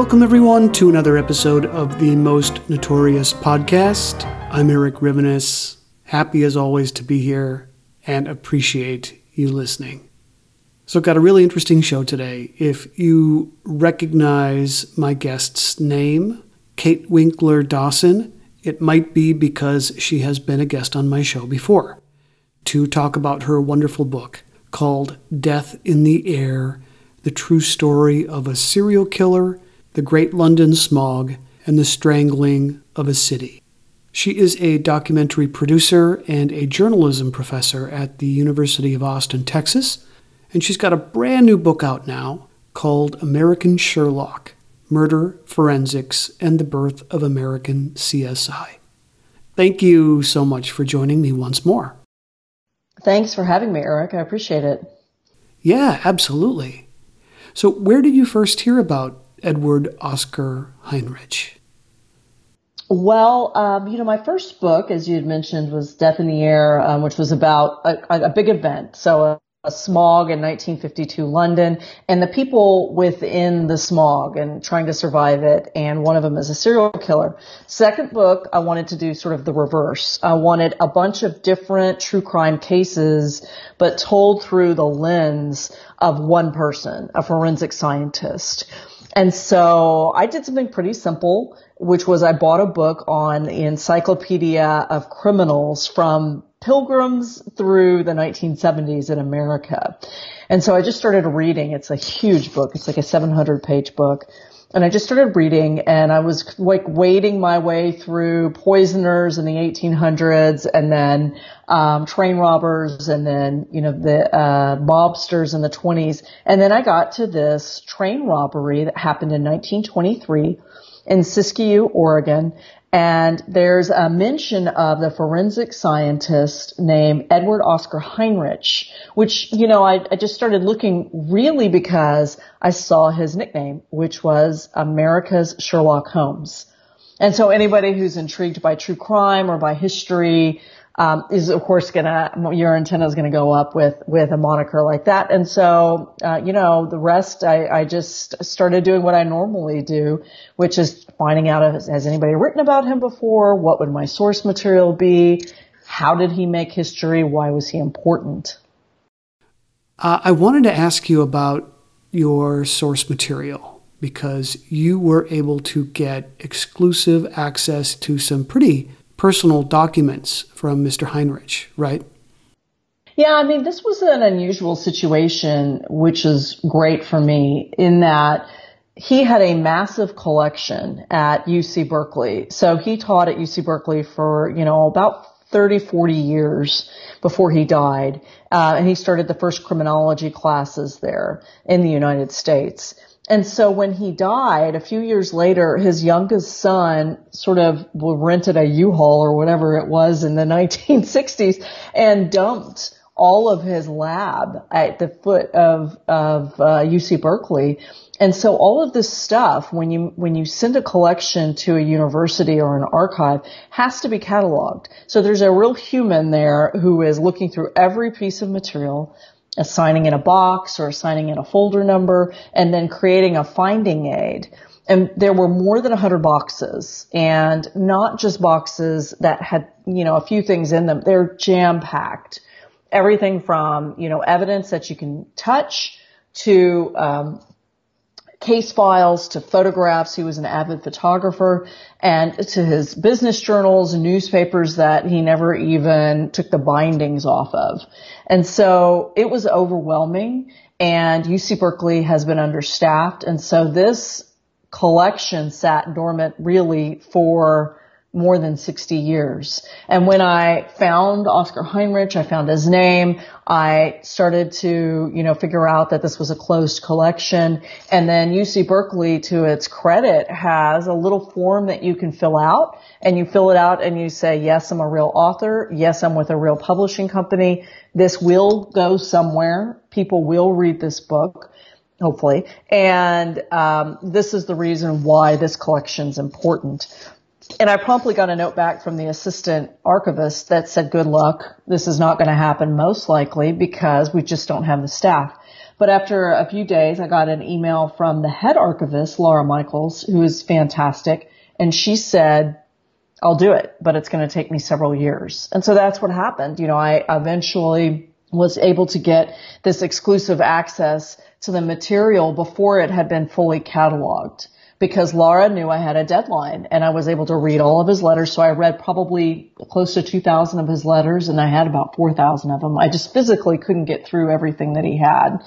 Welcome, everyone, to another episode of the Most Notorious Podcast. I'm Eric Rivenes. Happy as always to be here and appreciate you listening. So, I've got a really interesting show today. If you recognize my guest's name, Kate Winkler Dawson, it might be because she has been a guest on my show before to talk about her wonderful book called Death in the Air The True Story of a Serial Killer the Great London Smog, and the Strangling of a City. She is a documentary producer and a journalism professor at the University of Austin, Texas, and she's got a brand new book out now called American Sherlock Murder, Forensics, and the Birth of American CSI. Thank you so much for joining me once more. Thanks for having me, Eric. I appreciate it. Yeah, absolutely. So, where did you first hear about Edward Oscar Heinrich? Well, um, you know, my first book, as you had mentioned, was Death in the Air, um, which was about a, a big event. So a, a, smog in 1952 London and the people within the smog and trying to survive it. And one of them is a serial killer. Second book, I wanted to do sort of the reverse. I wanted a bunch of different true crime cases, but told through the lens of one person, a forensic scientist. And so I did something pretty simple, which was I bought a book on the Encyclopedia of Criminals from pilgrims through the 1970s in America. And so I just started reading. It's a huge book. It's like a 700 page book and I just started reading and I was like wading my way through poisoners in the 1800s and then um, train robbers and then you know the uh, mobsters in the 20s and then I got to this train robbery that happened in 1923 in Siskiyou, Oregon and there's a mention of the forensic scientist named Edward Oscar Heinrich, which, you know, I, I, just started looking really because I saw his nickname, which was America's Sherlock Holmes. And so anybody who's intrigued by true crime or by history, um, is of course gonna your antenna is gonna go up with with a moniker like that. And so, uh, you know, the rest I, I just started doing what I normally do, which is finding out has, has anybody written about him before? What would my source material be? How did he make history? Why was he important? Uh, I wanted to ask you about your source material because you were able to get exclusive access to some pretty personal documents from Mr. Heinrich, right? Yeah, I mean, this was an unusual situation, which is great for me in that he had a massive collection at UC Berkeley. So he taught at UC Berkeley for, you know, about 30, 40 years before he died. Uh, and he started the first criminology classes there in the United States. And so when he died, a few years later, his youngest son sort of rented a U-Haul or whatever it was in the 1960s and dumped all of his lab at the foot of, of uh, UC Berkeley. And so all of this stuff, when you, when you send a collection to a university or an archive, has to be cataloged. So there's a real human there who is looking through every piece of material, assigning in a box or assigning in a folder number and then creating a finding aid. And there were more than 100 boxes and not just boxes that had, you know, a few things in them. They're jam packed. Everything from, you know, evidence that you can touch to, um, case files to photographs. He was an avid photographer and to his business journals and newspapers that he never even took the bindings off of. And so it was overwhelming and UC Berkeley has been understaffed. And so this collection sat dormant really for more than 60 years. And when I found Oscar Heinrich, I found his name, I started to, you know, figure out that this was a closed collection. And then UC Berkeley, to its credit, has a little form that you can fill out and you fill it out and you say, yes, I'm a real author. Yes, I'm with a real publishing company. This will go somewhere. People will read this book hopefully. And um, this is the reason why this collection is important. And I promptly got a note back from the assistant archivist that said, good luck. This is not going to happen most likely because we just don't have the staff. But after a few days, I got an email from the head archivist, Laura Michaels, who is fantastic. And she said, I'll do it, but it's going to take me several years. And so that's what happened. You know, I eventually was able to get this exclusive access to the material before it had been fully cataloged because Laura knew I had a deadline and I was able to read all of his letters. So I read probably close to 2000 of his letters and I had about 4000 of them. I just physically couldn't get through everything that he had.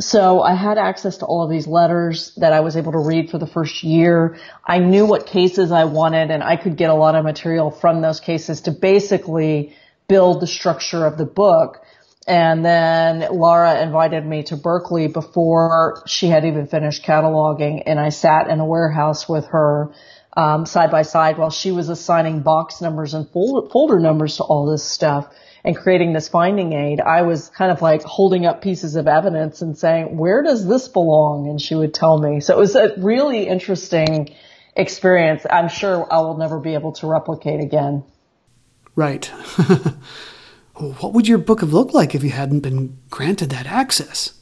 So I had access to all of these letters that I was able to read for the first year. I knew what cases I wanted and I could get a lot of material from those cases to basically build the structure of the book. And then Laura invited me to Berkeley before she had even finished cataloging and I sat in a warehouse with her um, side by side while she was assigning box numbers and folder, folder numbers to all this stuff and creating this finding aid. I was kind of like holding up pieces of evidence and saying, where does this belong? And she would tell me. So it was a really interesting experience. I'm sure I will never be able to replicate again. Right. what would your book have looked like if you hadn't been granted that access?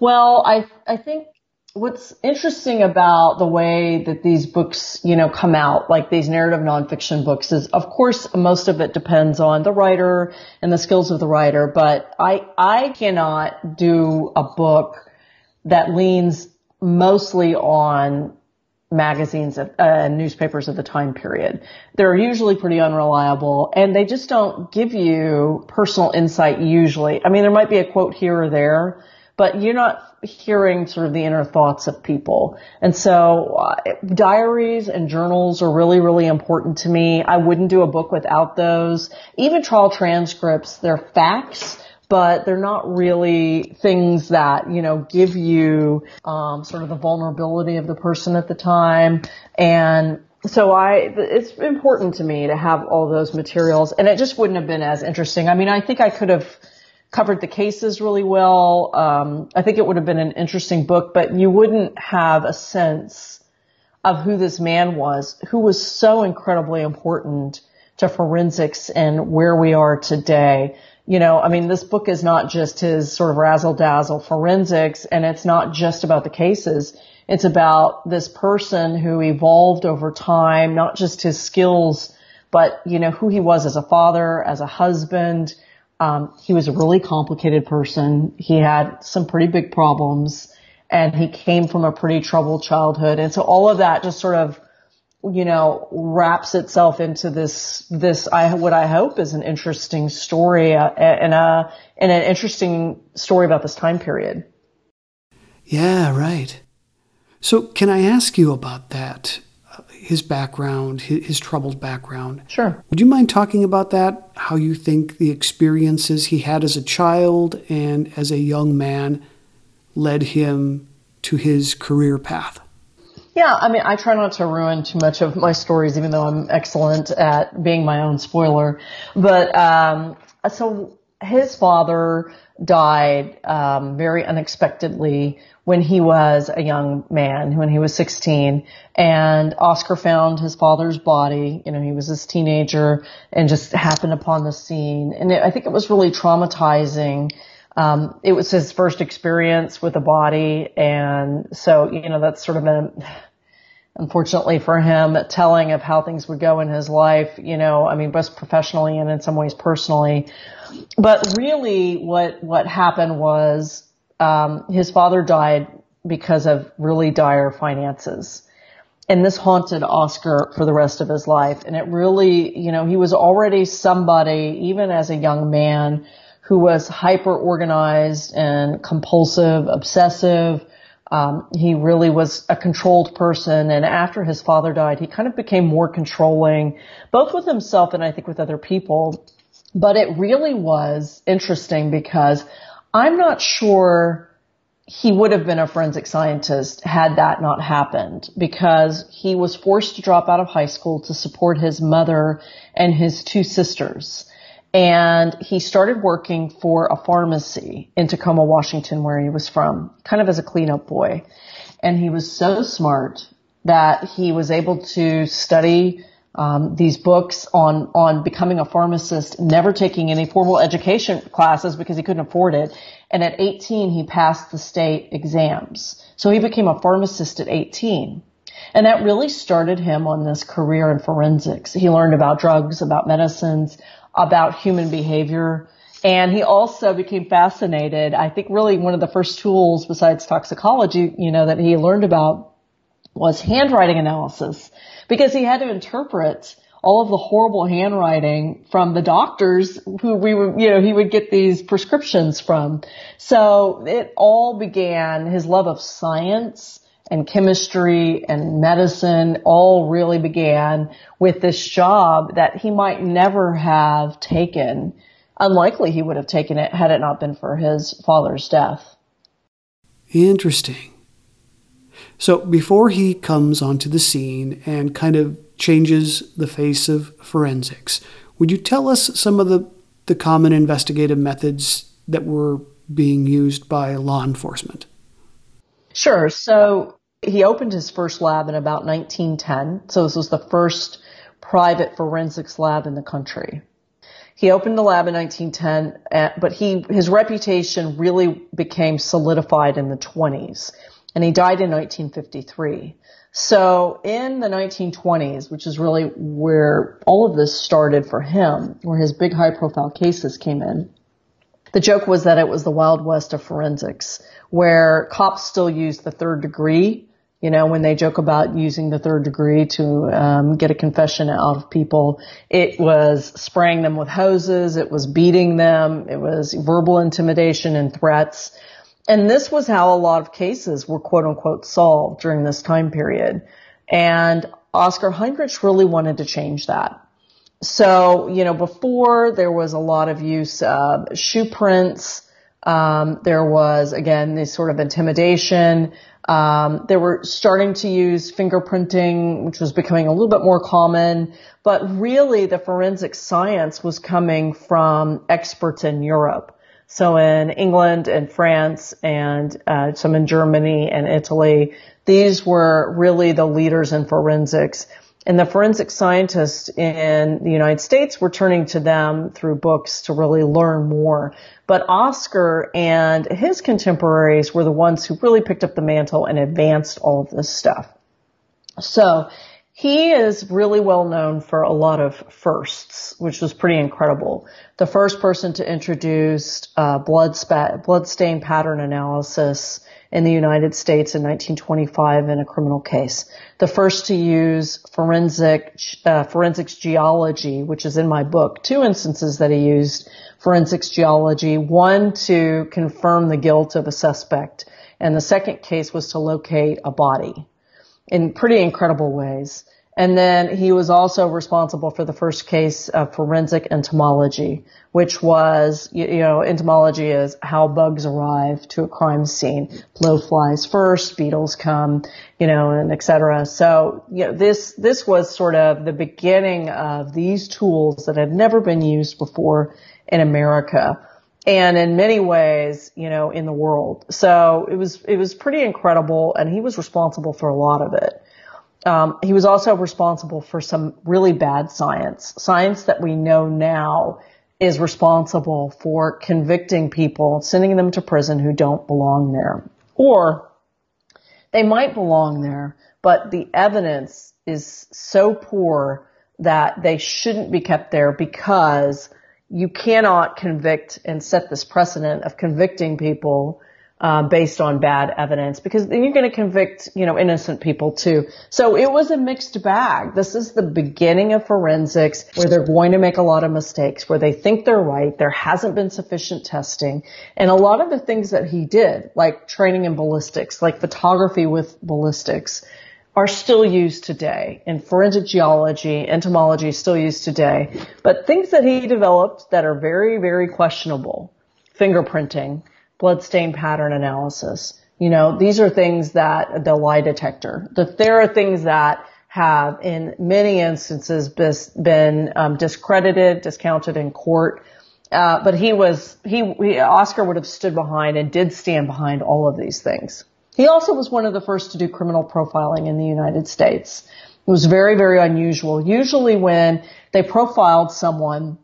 Well, I I think what's interesting about the way that these books, you know, come out, like these narrative nonfiction books is of course most of it depends on the writer and the skills of the writer, but I I cannot do a book that leans mostly on magazines and uh, newspapers of the time period. They're usually pretty unreliable and they just don't give you personal insight usually. I mean, there might be a quote here or there, but you're not hearing sort of the inner thoughts of people. And so uh, diaries and journals are really, really important to me. I wouldn't do a book without those. Even trial transcripts, they're facts but they're not really things that, you know, give you, um, sort of the vulnerability of the person at the time. And so I, it's important to me to have all those materials and it just wouldn't have been as interesting. I mean, I think I could have covered the cases really well. Um, I think it would have been an interesting book, but you wouldn't have a sense of who this man was, who was so incredibly important to forensics and where we are today you know, I mean, this book is not just his sort of razzle dazzle forensics and it's not just about the cases. It's about this person who evolved over time, not just his skills, but, you know, who he was as a father, as a husband. Um, he was a really complicated person. He had some pretty big problems and he came from a pretty troubled childhood. And so all of that just sort of you know, wraps itself into this, this, I, what I hope is an interesting story, uh, and a, and an interesting story about this time period. Yeah, right. So can I ask you about that? Uh, his background, his, his troubled background. Sure. Would you mind talking about that? How you think the experiences he had as a child and as a young man led him to his career path? Yeah, I mean, I try not to ruin too much of my stories, even though I'm excellent at being my own spoiler. But um, so his father died um, very unexpectedly when he was a young man, when he was 16. And Oscar found his father's body. You know, he was this teenager and just happened upon the scene. And it, I think it was really traumatizing. Um, it was his first experience with a body. And so, you know, that's sort of been, unfortunately for him, telling of how things would go in his life, you know, I mean, both professionally and in some ways personally. But really what, what happened was um, his father died because of really dire finances. And this haunted Oscar for the rest of his life. And it really, you know, he was already somebody, even as a young man, who was hyper organized and compulsive, obsessive. Um, he really was a controlled person. And after his father died, he kind of became more controlling, both with himself and I think with other people. But it really was interesting because I'm not sure he would have been a forensic scientist had that not happened because he was forced to drop out of high school to support his mother and his two sisters. And he started working for a pharmacy in Tacoma, Washington, where he was from, kind of as a cleanup boy. And he was so smart that he was able to study um, these books on on becoming a pharmacist, never taking any formal education classes because he couldn't afford it. And at 18, he passed the state exams, so he became a pharmacist at 18. And that really started him on this career in forensics. He learned about drugs, about medicines, about human behavior. And he also became fascinated. I think really one of the first tools besides toxicology, you know, that he learned about was handwriting analysis because he had to interpret all of the horrible handwriting from the doctors who we would, you know, he would get these prescriptions from. So it all began, his love of science and chemistry and medicine all really began with this job that he might never have taken. Unlikely he would have taken it had it not been for his father's death. Interesting. So before he comes onto the scene and kind of changes the face of forensics, would you tell us some of the, the common investigative methods that were being used by law enforcement? Sure. So he opened his first lab in about 1910. So this was the first private forensics lab in the country. He opened the lab in 1910, eh, but he, his reputation really became solidified in the 20s and he died in 1953. So in the 1920s, which is really where all of this started for him, where his big high profile cases came in, the joke was that it was the Wild West of forensics, where cops still use the third degree. You know, when they joke about using the third degree to um, get a confession out of people, it was spraying them with hoses, it was beating them, it was verbal intimidation and threats. And this was how a lot of cases were quote unquote solved during this time period. And Oscar Heinrich really wanted to change that. So, you know, before there was a lot of use of shoe prints. Um, there was again this sort of intimidation. Um, they were starting to use fingerprinting, which was becoming a little bit more common. But really, the forensic science was coming from experts in Europe. So in England and France and uh, some in Germany and Italy, these were really the leaders in forensics. And the forensic scientists in the United States were turning to them through books to really learn more. But Oscar and his contemporaries were the ones who really picked up the mantle and advanced all of this stuff. So he is really well known for a lot of firsts, which was pretty incredible. The first person to introduce uh, blood, spa- blood stain pattern analysis in the United States in 1925 in a criminal case. The first to use forensic uh, forensics geology, which is in my book. Two instances that he used forensics geology. One to confirm the guilt of a suspect, and the second case was to locate a body in pretty incredible ways. And then he was also responsible for the first case of forensic entomology, which was, you, you know, entomology is how bugs arrive to a crime scene. Blowflies first, beetles come, you know, and et cetera. So, you know, this, this was sort of the beginning of these tools that had never been used before in America and in many ways, you know, in the world. So it was, it was pretty incredible and he was responsible for a lot of it. Um, he was also responsible for some really bad science, science that we know now is responsible for convicting people, sending them to prison who don't belong there. Or they might belong there, but the evidence is so poor that they shouldn't be kept there because you cannot convict and set this precedent of convicting people uh, based on bad evidence because then you're going to convict, you know, innocent people too. So it was a mixed bag. This is the beginning of forensics where they're going to make a lot of mistakes, where they think they're right. There hasn't been sufficient testing. And a lot of the things that he did, like training in ballistics, like photography with ballistics, are still used today. In forensic geology, entomology is still used today. But things that he developed that are very, very questionable, fingerprinting, blood stain pattern analysis. You know, these are things that the lie detector, that there are things that have in many instances been um, discredited, discounted in court. Uh, but he was, he, he, Oscar would have stood behind and did stand behind all of these things. He also was one of the first to do criminal profiling in the United States. It was very, very unusual. Usually when they profiled someone,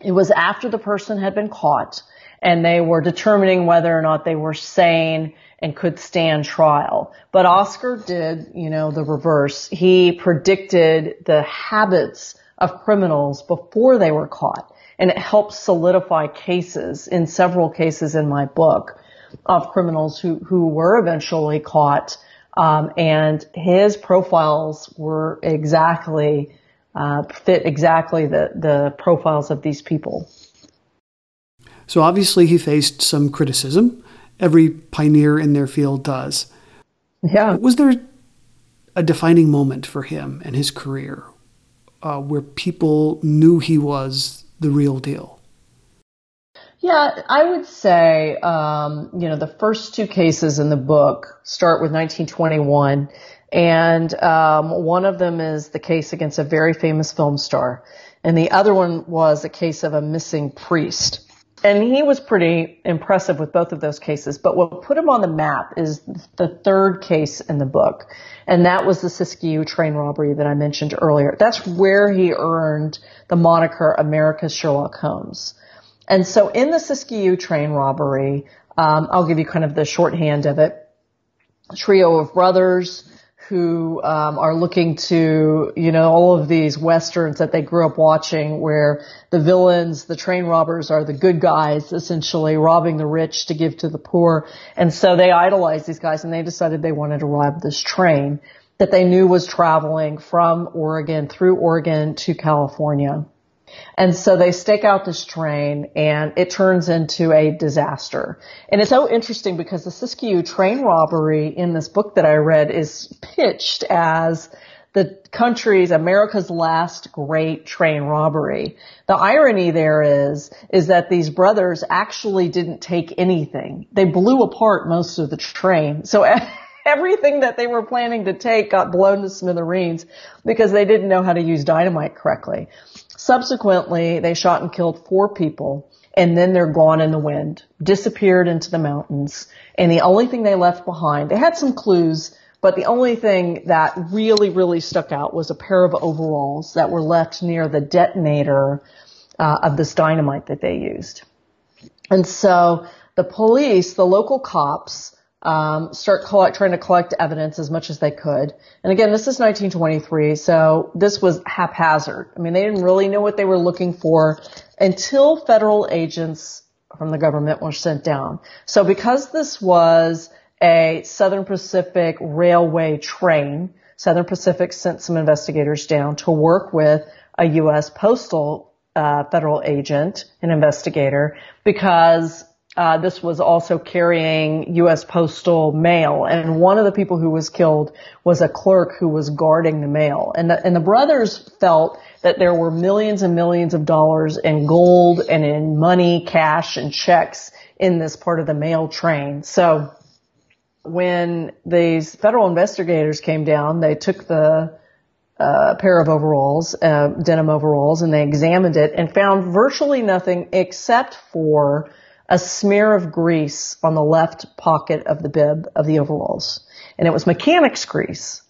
it was after the person had been caught and they were determining whether or not they were sane and could stand trial. But Oscar did, you know, the reverse. He predicted the habits of criminals before they were caught. And it helped solidify cases in several cases in my book of criminals who, who were eventually caught. Um, and his profiles were exactly, uh, fit exactly the, the profiles of these people. So obviously he faced some criticism. Every pioneer in their field does. Yeah. Was there a defining moment for him and his career uh, where people knew he was the real deal? Yeah, I would say, um, you know, the first two cases in the book start with 1921, and um, one of them is the case against a very famous film star, and the other one was a case of a missing priest and he was pretty impressive with both of those cases. But what put him on the map is the third case in the book, and that was the Siskiyou train robbery that I mentioned earlier. That's where he earned the moniker America's Sherlock Holmes. And so in the Siskiyou train robbery, um, I'll give you kind of the shorthand of it. A trio of brothers who um, are looking to, you know, all of these westerns that they grew up watching where the villains, the train robbers are the good guys, essentially robbing the rich to give to the poor. And so they idolized these guys and they decided they wanted to rob this train that they knew was traveling from Oregon through Oregon to California. And so they stake out this train and it turns into a disaster. And it's so interesting because the Siskiyou train robbery in this book that I read is pitched as the country's America's last great train robbery. The irony there is, is that these brothers actually didn't take anything. They blew apart most of the train. So everything that they were planning to take got blown to smithereens because they didn't know how to use dynamite correctly. Subsequently, they shot and killed four people and then they're gone in the wind, disappeared into the mountains. And the only thing they left behind, they had some clues, but the only thing that really, really stuck out was a pair of overalls that were left near the detonator uh, of this dynamite that they used. And so the police, the local cops, um, start collect, trying to collect evidence as much as they could. And again, this is 1923, so this was haphazard. I mean, they didn't really know what they were looking for until federal agents from the government were sent down. So because this was a Southern Pacific Railway train, Southern Pacific sent some investigators down to work with a U.S. postal uh, federal agent, an investigator, because uh, this was also carrying U.S. postal mail, and one of the people who was killed was a clerk who was guarding the mail. And the, and the brothers felt that there were millions and millions of dollars in gold and in money, cash, and checks in this part of the mail train. So when these federal investigators came down, they took the uh, pair of overalls, uh, denim overalls, and they examined it and found virtually nothing except for a smear of grease on the left pocket of the bib of the overalls. And it was mechanic's grease.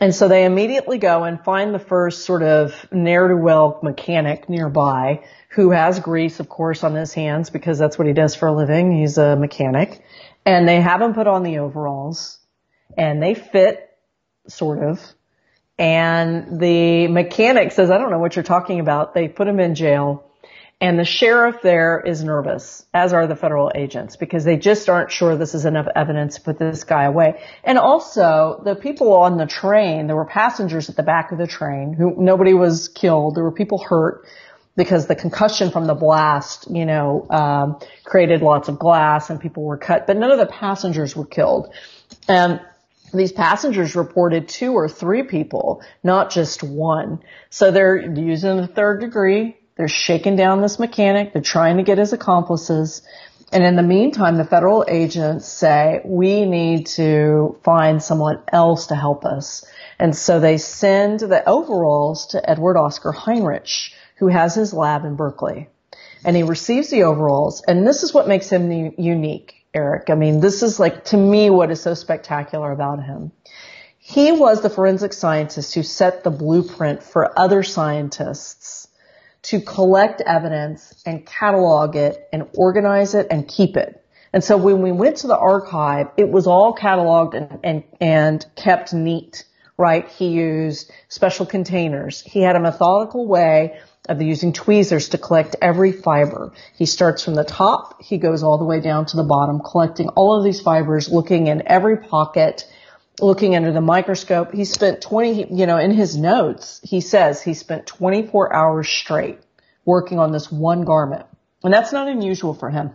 And so they immediately go and find the first sort of ne'er-do-well mechanic nearby who has grease, of course, on his hands because that's what he does for a living. He's a mechanic. And they have him put on the overalls and they fit, sort of. And the mechanic says, I don't know what you're talking about. They put him in jail and the sheriff there is nervous, as are the federal agents, because they just aren't sure this is enough evidence to put this guy away. And also, the people on the train, there were passengers at the back of the train who nobody was killed. There were people hurt because the concussion from the blast, you know, um, created lots of glass and people were cut, but none of the passengers were killed. And these passengers reported two or three people, not just one. So they're using the third degree they're shaking down this mechanic. They're trying to get his accomplices. And in the meantime, the federal agents say, we need to find someone else to help us. And so they send the overalls to Edward Oscar Heinrich, who has his lab in Berkeley. And he receives the overalls. And this is what makes him unique, Eric. I mean, this is like, to me, what is so spectacular about him. He was the forensic scientist who set the blueprint for other scientists to collect evidence and catalog it and organize it and keep it. And so when we went to the archive, it was all cataloged and, and, and kept neat, right? He used special containers. He had a methodical way of using tweezers to collect every fiber. He starts from the top, he goes all the way down to the bottom, collecting all of these fibers, looking in every pocket, looking under the microscope. He spent 20, you know, in his notes, he says he spent 24 hours straight working on this one garment. And that's not unusual for him.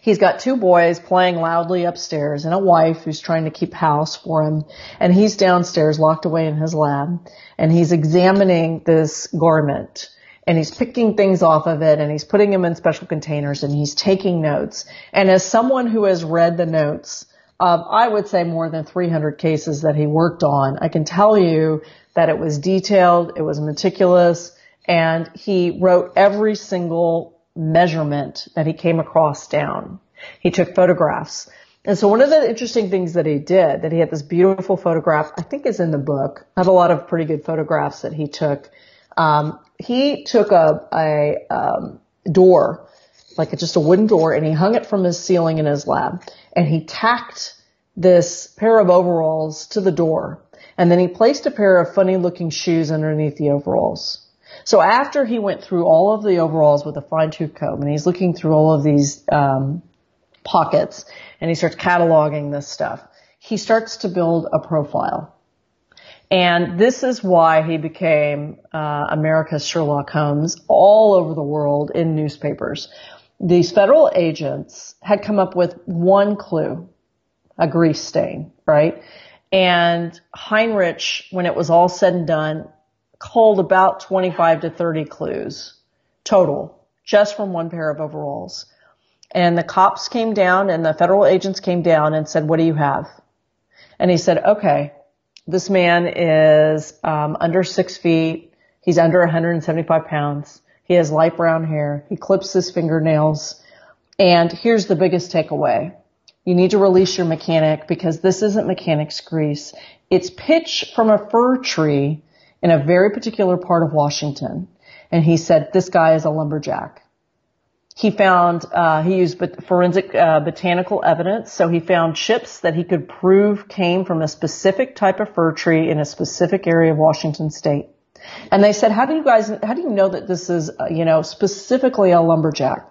He's got two boys playing loudly upstairs and a wife who's trying to keep house for him. And he's downstairs locked away in his lab and he's examining this garment and he's picking things off of it and he's putting them in special containers and he's taking notes. And as someone who has read the notes, um, I would say more than 300 cases that he worked on. I can tell you that it was detailed, it was meticulous, and he wrote every single measurement that he came across down. He took photographs. And so one of the interesting things that he did, that he had this beautiful photograph, I think is in the book. I have a lot of pretty good photographs that he took. Um, he took a, a um, door like just a wooden door and he hung it from his ceiling in his lab and he tacked this pair of overalls to the door and then he placed a pair of funny looking shoes underneath the overalls. So after he went through all of the overalls with a fine tooth comb and he's looking through all of these um, pockets and he starts cataloging this stuff, he starts to build a profile. And this is why he became uh, America's Sherlock Holmes all over the world in newspapers these federal agents had come up with one clue, a grease stain, right? And Heinrich, when it was all said and done, culled about 25 to 30 clues total, just from one pair of overalls. And the cops came down and the federal agents came down and said, what do you have? And he said, okay, this man is um, under six feet. He's under 175 pounds. He has light brown hair. He clips his fingernails. And here's the biggest takeaway. You need to release your mechanic because this isn't mechanic's grease. It's pitch from a fir tree in a very particular part of Washington. And he said, this guy is a lumberjack. He found, uh, he used forensic uh, botanical evidence. So he found chips that he could prove came from a specific type of fir tree in a specific area of Washington state. And they said, how do you guys, how do you know that this is, uh, you know, specifically a lumberjack?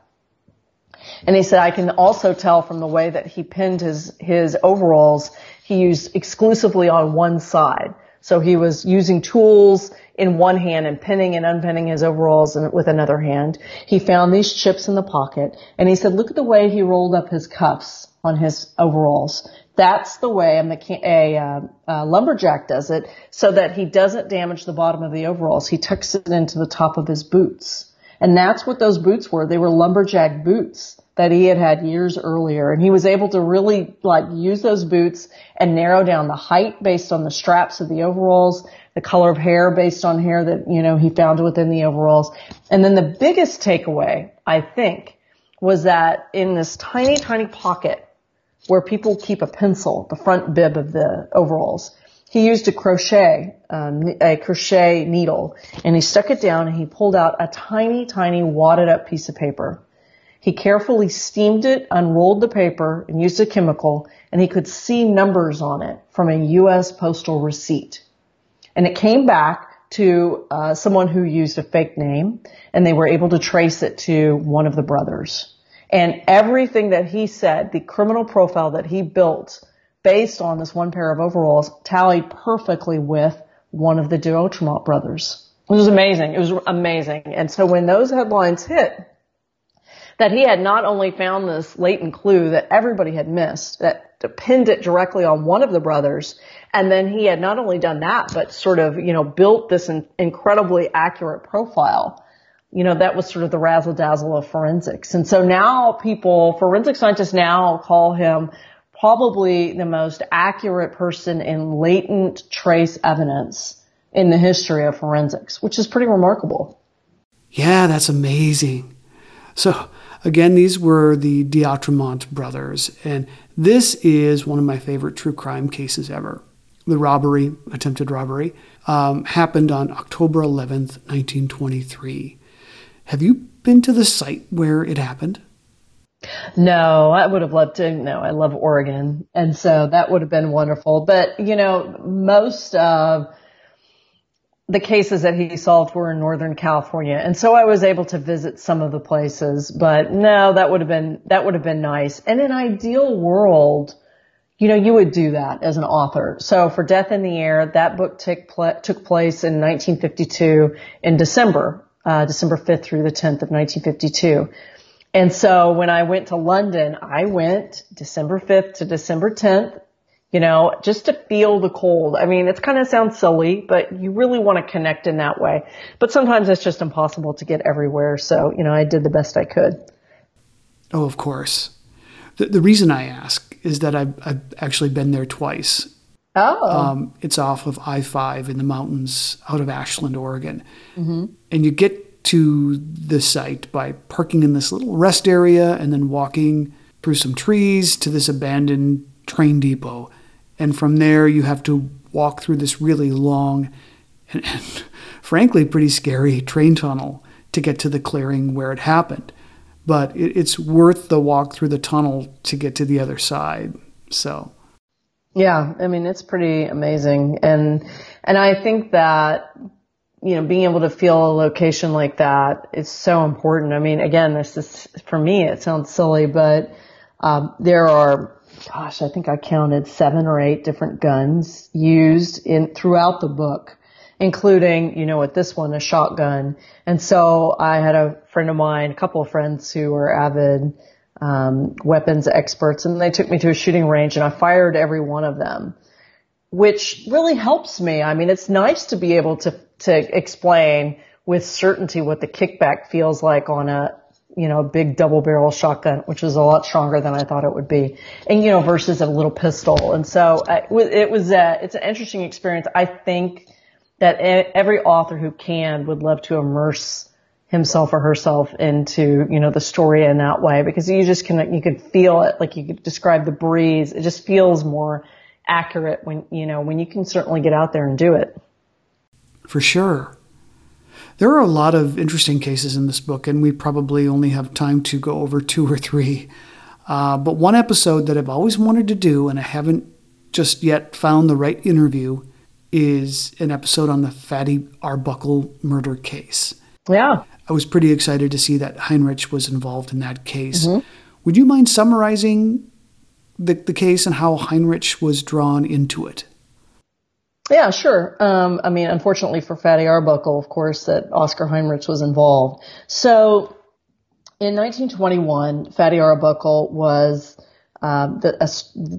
And he said, I can also tell from the way that he pinned his, his overalls, he used exclusively on one side. So he was using tools in one hand and pinning and unpinning his overalls with another hand. He found these chips in the pocket and he said, look at the way he rolled up his cuffs on his overalls. That's the way a, a, uh, a, lumberjack does it so that he doesn't damage the bottom of the overalls. He tucks it into the top of his boots. And that's what those boots were. They were lumberjack boots that he had had years earlier. And he was able to really like use those boots and narrow down the height based on the straps of the overalls, the color of hair based on hair that, you know, he found within the overalls. And then the biggest takeaway, I think, was that in this tiny, tiny pocket where people keep a pencil, the front bib of the overalls. He used a crochet, um, a crochet needle, and he stuck it down and he pulled out a tiny, tiny wadded up piece of paper. He carefully steamed it, unrolled the paper, and used a chemical, and he could see numbers on it from a U.S. postal receipt. And it came back to uh, someone who used a fake name, and they were able to trace it to one of the brothers. And everything that he said, the criminal profile that he built based on this one pair of overalls tallied perfectly with one of the DeAutremont brothers. It was amazing. It was amazing. And so when those headlines hit, that he had not only found this latent clue that everybody had missed, that pinned it directly on one of the brothers, and then he had not only done that, but sort of, you know, built this in, incredibly accurate profile you know, that was sort of the razzle dazzle of forensics. And so now people, forensic scientists now call him probably the most accurate person in latent trace evidence in the history of forensics, which is pretty remarkable. Yeah, that's amazing. So, again, these were the DeAutremont brothers, and this is one of my favorite true crime cases ever. The robbery, attempted robbery, um, happened on October 11th, 1923. Have you been to the site where it happened? No, I would have loved to. No, I love Oregon. And so that would have been wonderful. But, you know, most of the cases that he solved were in Northern California. And so I was able to visit some of the places, but no, that would have been, that would have been nice. And in an ideal world, you know, you would do that as an author. So for Death in the Air, that book took, pl- took place in 1952 in December uh, December 5th through the 10th of 1952. And so when I went to London, I went December 5th to December 10th, you know, just to feel the cold. I mean, it kind of sounds silly, but you really want to connect in that way. But sometimes it's just impossible to get everywhere. So, you know, I did the best I could. Oh, of course. The, the reason I ask is that I've, I've actually been there twice. Oh. Um, it's off of I 5 in the mountains out of Ashland, Oregon. Mm-hmm. And you get to the site by parking in this little rest area and then walking through some trees to this abandoned train depot. And from there, you have to walk through this really long and, and frankly, pretty scary train tunnel to get to the clearing where it happened. But it, it's worth the walk through the tunnel to get to the other side. So. Yeah, I mean it's pretty amazing, and and I think that you know being able to feel a location like that is so important. I mean, again, this is for me it sounds silly, but um, there are, gosh, I think I counted seven or eight different guns used in throughout the book, including you know with this one a shotgun. And so I had a friend of mine, a couple of friends who were avid um, weapons experts, and they took me to a shooting range, and I fired every one of them, which really helps me. I mean, it's nice to be able to to explain with certainty what the kickback feels like on a you know, big double barrel shotgun, which is a lot stronger than I thought it would be. And, you know, versus a little pistol. And so uh, it was, a, it's an interesting experience. I think that every author who can would love to immerse himself or herself into, you know, the story in that way because you just can, you could feel it, like you could describe the breeze. It just feels more accurate when, you know, when you can certainly get out there and do it. For sure. There are a lot of interesting cases in this book, and we probably only have time to go over two or three. Uh, but one episode that I've always wanted to do, and I haven't just yet found the right interview, is an episode on the Fatty Arbuckle murder case. Yeah. I was pretty excited to see that Heinrich was involved in that case. Mm-hmm. Would you mind summarizing the, the case and how Heinrich was drawn into it? Yeah, sure. Um, I mean, unfortunately for Fatty Arbuckle, of course, that Oscar Heinrich was involved. So in 1921, Fatty Arbuckle was um, the, uh,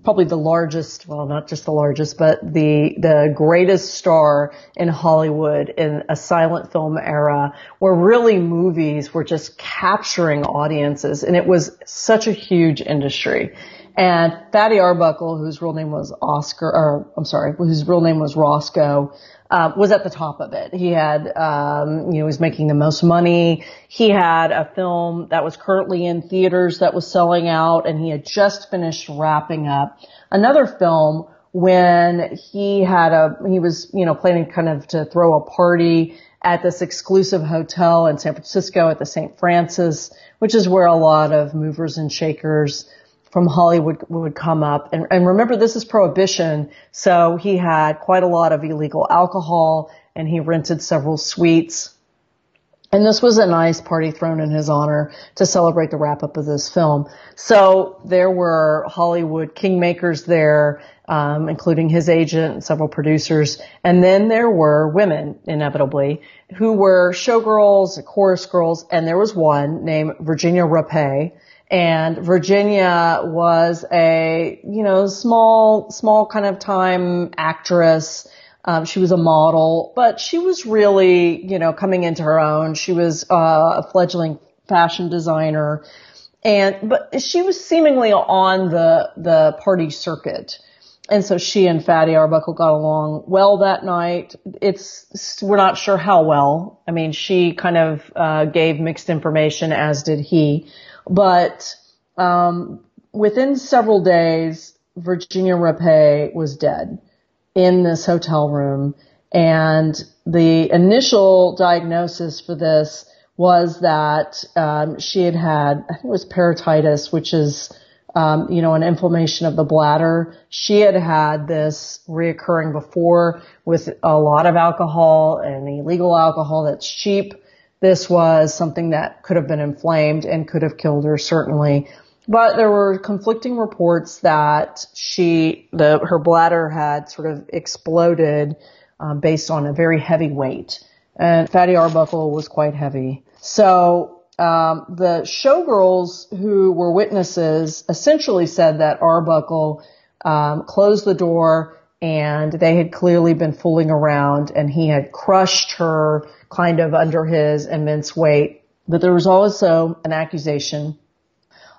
probably the largest, well, not just the largest, but the the greatest star in Hollywood in a silent film era, where really movies were just capturing audiences, and it was such a huge industry. And Fatty Arbuckle, whose real name was Oscar, or I'm sorry, whose real name was Roscoe, uh, was at the top of it. He had, um, you know, he was making the most money. He had a film that was currently in theaters that was selling out, and he had just finished wrapping up another film when he had a, he was, you know, planning kind of to throw a party at this exclusive hotel in San Francisco at the St. Francis, which is where a lot of movers and shakers from Hollywood would come up. And, and remember, this is prohibition. So he had quite a lot of illegal alcohol and he rented several suites. And this was a nice party thrown in his honor to celebrate the wrap up of this film. So there were Hollywood kingmakers there, um, including his agent and several producers. And then there were women, inevitably, who were showgirls, chorus girls, and there was one named Virginia Rappe and Virginia was a, you know, small, small kind of time actress. Um, she was a model, but she was really, you know, coming into her own. She was uh, a fledgling fashion designer, and but she was seemingly on the the party circuit. And so she and Fatty Arbuckle got along well that night. It's, we're not sure how well. I mean, she kind of, uh, gave mixed information as did he. But um, within several days, Virginia Rappe was dead in this hotel room. And the initial diagnosis for this was that um, she had had, I think it was peritonitis, which is, um, you know, an inflammation of the bladder. She had had this reoccurring before with a lot of alcohol and illegal alcohol that's cheap. This was something that could have been inflamed and could have killed her, certainly. But there were conflicting reports that she, the, her bladder had sort of exploded um, based on a very heavy weight. And Fatty Arbuckle was quite heavy. So um, the showgirls who were witnesses essentially said that Arbuckle um, closed the door and they had clearly been fooling around and he had crushed her kind of under his immense weight. But there was also an accusation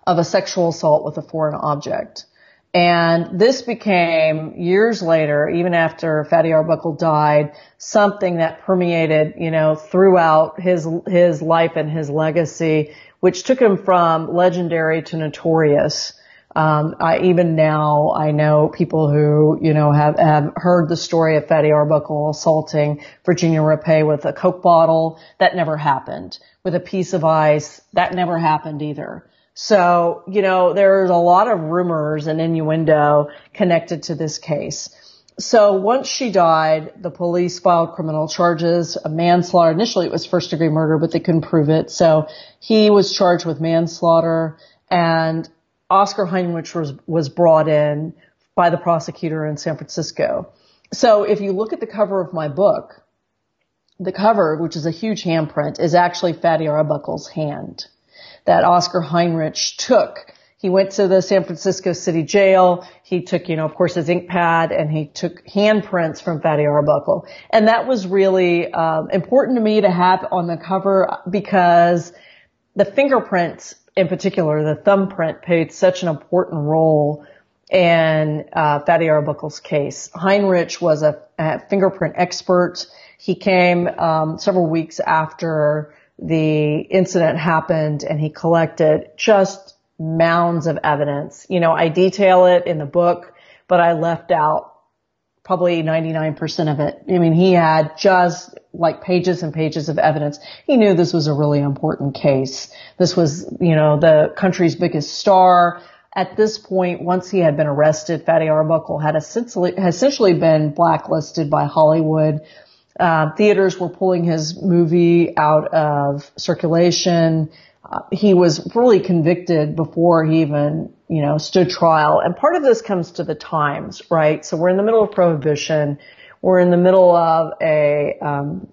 of a sexual assault with a foreign object. And this became years later, even after Fatty Arbuckle died, something that permeated, you know, throughout his, his life and his legacy, which took him from legendary to notorious. Um, I, even now, I know people who, you know, have, have heard the story of Fatty Arbuckle assaulting Virginia Rappe with a Coke bottle. That never happened. With a piece of ice. That never happened either. So, you know, there's a lot of rumors and innuendo connected to this case. So once she died, the police filed criminal charges, a manslaughter. Initially it was first degree murder, but they couldn't prove it. So he was charged with manslaughter and Oscar Heinrich was, was brought in by the prosecutor in San Francisco. So if you look at the cover of my book, the cover, which is a huge handprint, is actually Fatty Arbuckle's hand that Oscar Heinrich took. He went to the San Francisco City Jail. He took, you know, of course, his ink pad, and he took handprints from Fatty Arbuckle. And that was really um, important to me to have on the cover because the fingerprints in particular, the thumbprint played such an important role in uh, Fatty Arbuckle's case. Heinrich was a, a fingerprint expert. He came um, several weeks after the incident happened, and he collected just mounds of evidence. You know, I detail it in the book, but I left out probably 99% of it. I mean, he had just like pages and pages of evidence. He knew this was a really important case. This was, you know, the country's biggest star. At this point, once he had been arrested, Fatty Arbuckle had essentially, been blacklisted by Hollywood. Uh, theaters were pulling his movie out of circulation. Uh, he was really convicted before he even you know, stood trial. And part of this comes to the times, right? So we're in the middle of prohibition. We're in the middle of a, um,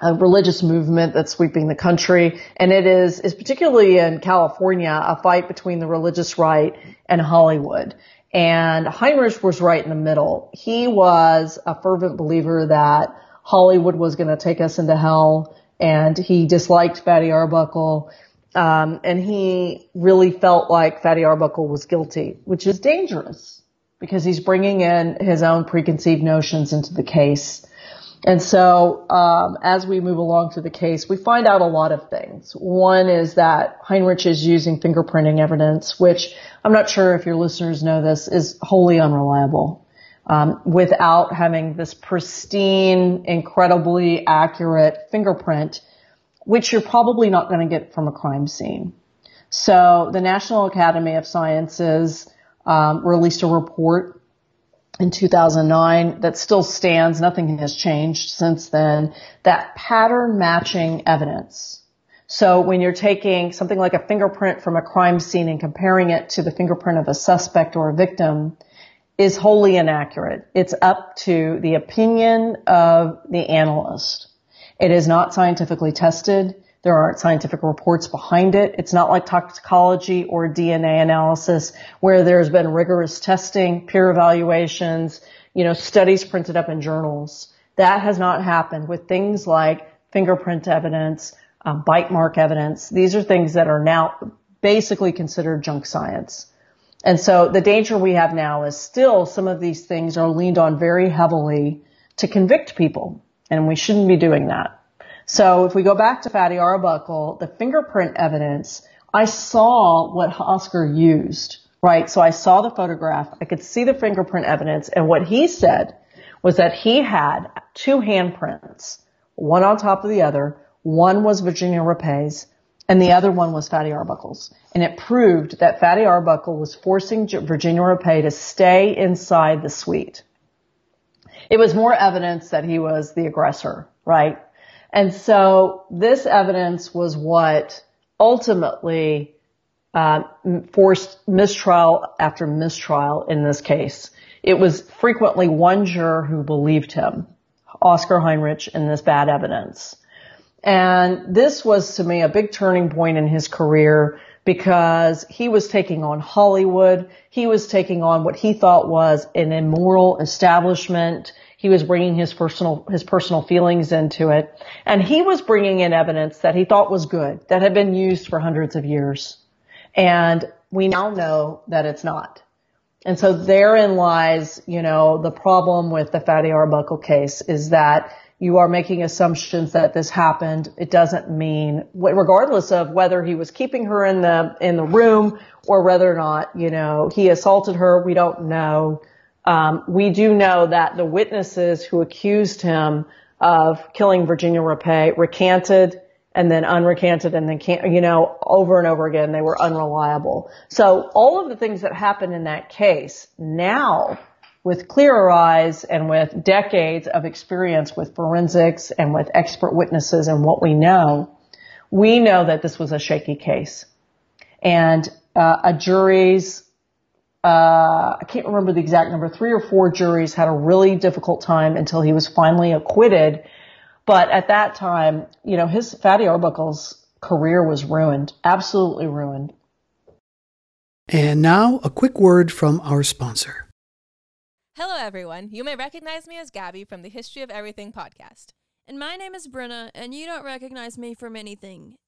a religious movement that's sweeping the country. And it is, is particularly in California, a fight between the religious right and Hollywood. And Heinrich was right in the middle. He was a fervent believer that Hollywood was going to take us into hell and he disliked Fatty Arbuckle. Um, and he really felt like Fatty Arbuckle was guilty, which is dangerous because he's bringing in his own preconceived notions into the case. And so, um, as we move along through the case, we find out a lot of things. One is that Heinrich is using fingerprinting evidence, which I'm not sure if your listeners know this is wholly unreliable. Um, without having this pristine, incredibly accurate fingerprint, which you're probably not going to get from a crime scene. So the National Academy of Sciences um, released a report in 2009 that still stands. Nothing has changed since then. That pattern matching evidence. So when you're taking something like a fingerprint from a crime scene and comparing it to the fingerprint of a suspect or a victim is wholly inaccurate. It's up to the opinion of the analyst. It is not scientifically tested. There aren't scientific reports behind it. It's not like toxicology or DNA analysis where there's been rigorous testing, peer evaluations, you know, studies printed up in journals. That has not happened with things like fingerprint evidence, um, bite mark evidence. These are things that are now basically considered junk science. And so the danger we have now is still some of these things are leaned on very heavily to convict people. And we shouldn't be doing that. So if we go back to Fatty Arbuckle, the fingerprint evidence, I saw what Oscar used, right? So I saw the photograph, I could see the fingerprint evidence, and what he said was that he had two handprints, one on top of the other. One was Virginia Rappe's, and the other one was Fatty Arbuckle's. And it proved that Fatty Arbuckle was forcing Virginia Rapay to stay inside the suite. It was more evidence that he was the aggressor, right? And so this evidence was what ultimately uh, forced mistrial after mistrial in this case. It was frequently one juror who believed him, Oscar Heinrich, in this bad evidence. And this was to me a big turning point in his career because he was taking on Hollywood. He was taking on what he thought was an immoral establishment. He was bringing his personal, his personal feelings into it. And he was bringing in evidence that he thought was good, that had been used for hundreds of years. And we now know that it's not. And so therein lies, you know, the problem with the Fatty Arbuckle case is that you are making assumptions that this happened. It doesn't mean, regardless of whether he was keeping her in the, in the room or whether or not, you know, he assaulted her, we don't know. Um, we do know that the witnesses who accused him of killing Virginia Rappe recanted and then unrecanted and then can't, you know, over and over again, they were unreliable. So all of the things that happened in that case now with clearer eyes and with decades of experience with forensics and with expert witnesses and what we know, we know that this was a shaky case. And uh, a jury's uh, I can't remember the exact number, three or four juries had a really difficult time until he was finally acquitted. But at that time, you know, his Fatty Arbuckle's career was ruined, absolutely ruined. And now a quick word from our sponsor. Hello, everyone. You may recognize me as Gabby from the History of Everything podcast. And my name is Brenna, and you don't recognize me from anything yet.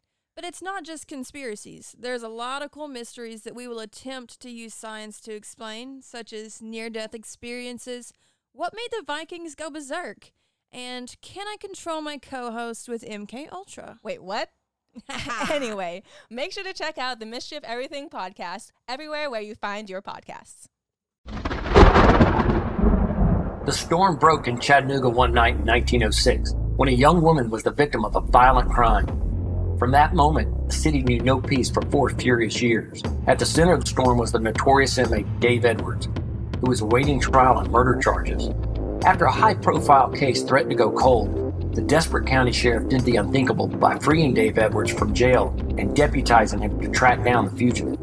But it's not just conspiracies. There's a lot of cool mysteries that we will attempt to use science to explain, such as near death experiences, what made the Vikings go berserk, and can I control my co host with MK Ultra? Wait, what? anyway, make sure to check out the Mystery of Everything podcast everywhere where you find your podcasts. The storm broke in Chattanooga one night in 1906 when a young woman was the victim of a violent crime. From that moment, the city knew no peace for four furious years. At the center of the storm was the notorious inmate Dave Edwards, who was awaiting trial on murder charges. After a high profile case threatened to go cold, the desperate county sheriff did the unthinkable by freeing Dave Edwards from jail and deputizing him to track down the fugitive.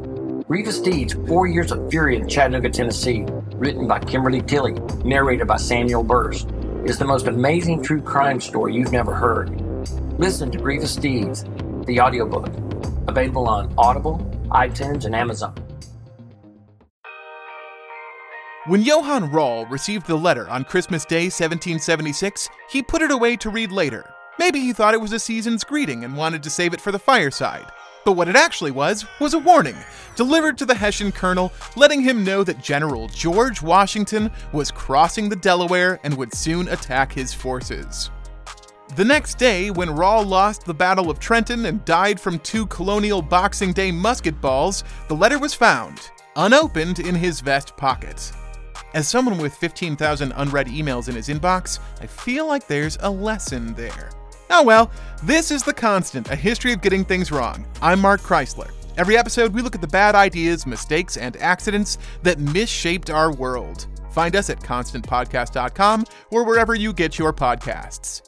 Grievous Deeds Four Years of Fury in Chattanooga, Tennessee, written by Kimberly Tilley, narrated by Samuel Burst, is the most amazing true crime story you've never heard. Listen to Grievous Deeds, the audiobook, available on Audible, iTunes, and Amazon. When Johann Rall received the letter on Christmas Day 1776, he put it away to read later. Maybe he thought it was a season's greeting and wanted to save it for the fireside. But what it actually was, was a warning, delivered to the Hessian colonel, letting him know that General George Washington was crossing the Delaware and would soon attack his forces. The next day, when Rall lost the Battle of Trenton and died from two colonial Boxing Day musket balls, the letter was found, unopened in his vest pocket. As someone with 15,000 unread emails in his inbox, I feel like there's a lesson there. Oh well, this is The Constant, a history of getting things wrong. I'm Mark Chrisler. Every episode, we look at the bad ideas, mistakes, and accidents that misshaped our world. Find us at constantpodcast.com or wherever you get your podcasts.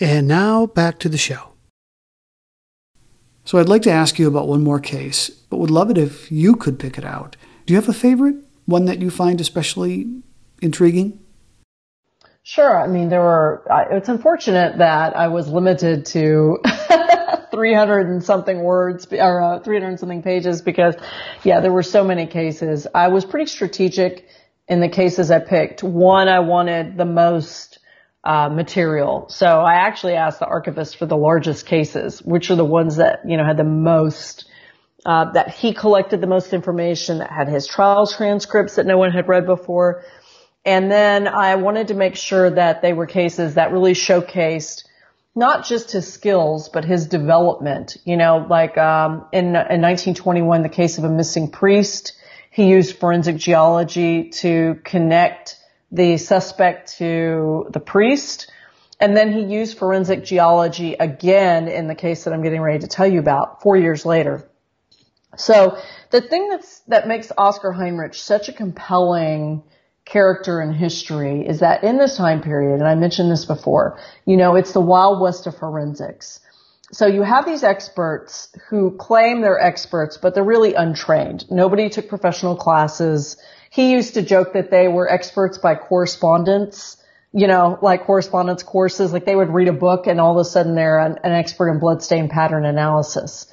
And now back to the show. So I'd like to ask you about one more case, but would love it if you could pick it out. Do you have a favorite? One that you find especially intriguing? Sure. I mean, there were, it's unfortunate that I was limited to 300 and something words or uh, 300 and something pages because, yeah, there were so many cases. I was pretty strategic in the cases I picked. One, I wanted the most uh, material. So I actually asked the archivist for the largest cases, which are the ones that, you know, had the most, uh, that he collected the most information, that had his trial transcripts that no one had read before. And then I wanted to make sure that they were cases that really showcased not just his skills, but his development. You know, like, um, in, in 1921, the case of a missing priest, he used forensic geology to connect the suspect to the priest. And then he used forensic geology again in the case that I'm getting ready to tell you about four years later. So the thing that's, that makes Oscar Heinrich such a compelling character in history is that in this time period, and I mentioned this before, you know, it's the wild west of forensics. So you have these experts who claim they're experts, but they're really untrained. Nobody took professional classes he used to joke that they were experts by correspondence, you know, like correspondence courses, like they would read a book and all of a sudden they're an, an expert in bloodstain pattern analysis.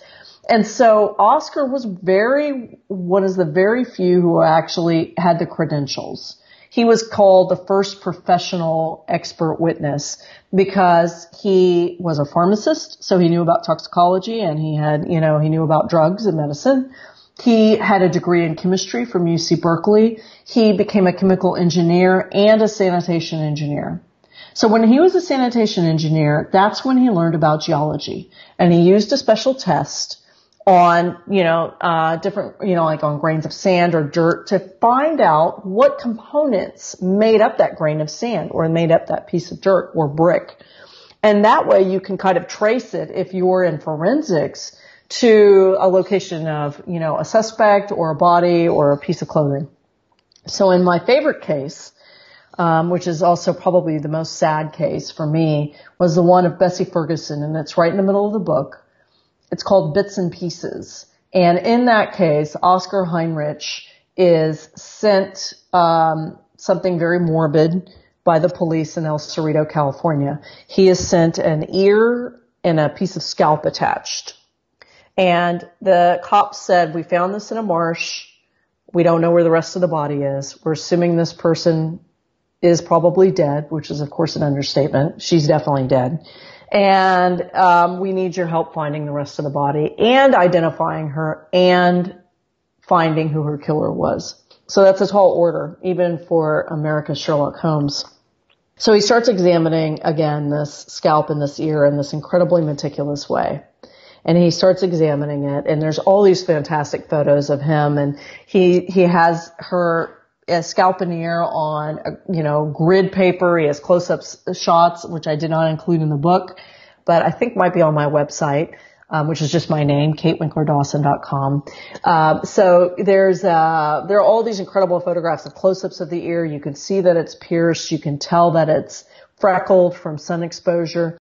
And so Oscar was very, one of the very few who actually had the credentials. He was called the first professional expert witness because he was a pharmacist, so he knew about toxicology and he had, you know, he knew about drugs and medicine. He had a degree in chemistry from UC Berkeley. He became a chemical engineer and a sanitation engineer. So when he was a sanitation engineer, that's when he learned about geology. And he used a special test on, you know, uh, different, you know, like on grains of sand or dirt to find out what components made up that grain of sand or made up that piece of dirt or brick. And that way you can kind of trace it if you're in forensics to a location of, you know, a suspect or a body or a piece of clothing. So in my favorite case, um, which is also probably the most sad case for me, was the one of Bessie Ferguson, and it's right in the middle of the book. It's called Bits and Pieces. And in that case, Oscar Heinrich is sent um, something very morbid by the police in El Cerrito, California. He is sent an ear and a piece of scalp attached. And the cops said, we found this in a marsh. We don't know where the rest of the body is. We're assuming this person is probably dead, which is of course an understatement. She's definitely dead. And um, we need your help finding the rest of the body and identifying her and finding who her killer was. So that's a tall order, even for America's Sherlock Holmes. So he starts examining again this scalp and this ear in this incredibly meticulous way. And he starts examining it and there's all these fantastic photos of him and he, he has her a scalp and ear on, you know, grid paper. He has close-ups shots, which I did not include in the book, but I think might be on my website um, which is just my name, katewinklerdawson.com. Uh, so there's uh, there are all these incredible photographs of close-ups of the ear. You can see that it's pierced. You can tell that it's freckled from sun exposure.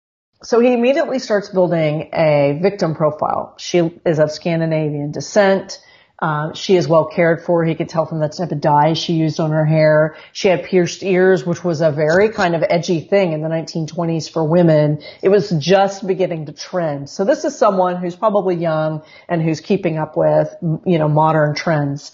So he immediately starts building a victim profile. She is of Scandinavian descent. Uh, she is well cared for. He could tell from the type of dye she used on her hair. She had pierced ears, which was a very kind of edgy thing in the 1920s for women. It was just beginning to trend. So this is someone who's probably young and who's keeping up with, you know, modern trends.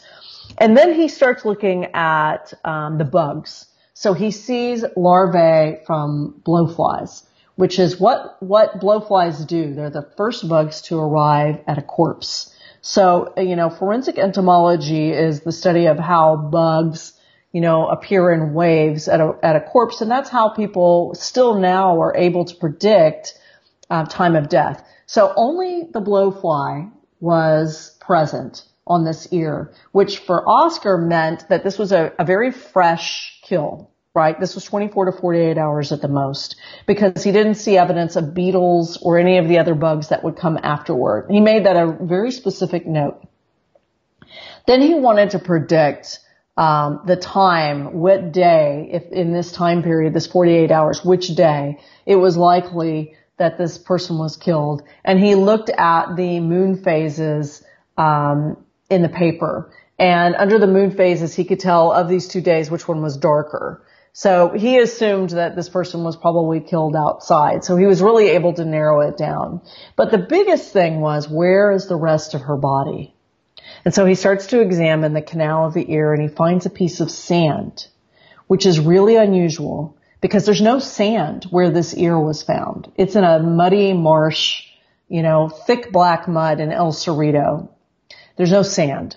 And then he starts looking at um, the bugs. So he sees larvae from blowflies, which is what what blowflies do. They're the first bugs to arrive at a corpse. So, you know, forensic entomology is the study of how bugs, you know, appear in waves at a, at a corpse. And that's how people still now are able to predict uh, time of death. So only the blowfly was present on this ear, which for Oscar meant that this was a, a very fresh kill right? This was 24 to 48 hours at the most because he didn't see evidence of beetles or any of the other bugs that would come afterward. He made that a very specific note. Then he wanted to predict um, the time, what day, if in this time period, this 48 hours, which day it was likely that this person was killed. And he looked at the moon phases um, in the paper. And under the moon phases, he could tell of these two days which one was darker. So he assumed that this person was probably killed outside. So he was really able to narrow it down. But the biggest thing was where is the rest of her body? And so he starts to examine the canal of the ear and he finds a piece of sand, which is really unusual because there's no sand where this ear was found. It's in a muddy marsh, you know, thick black mud in El Cerrito. There's no sand.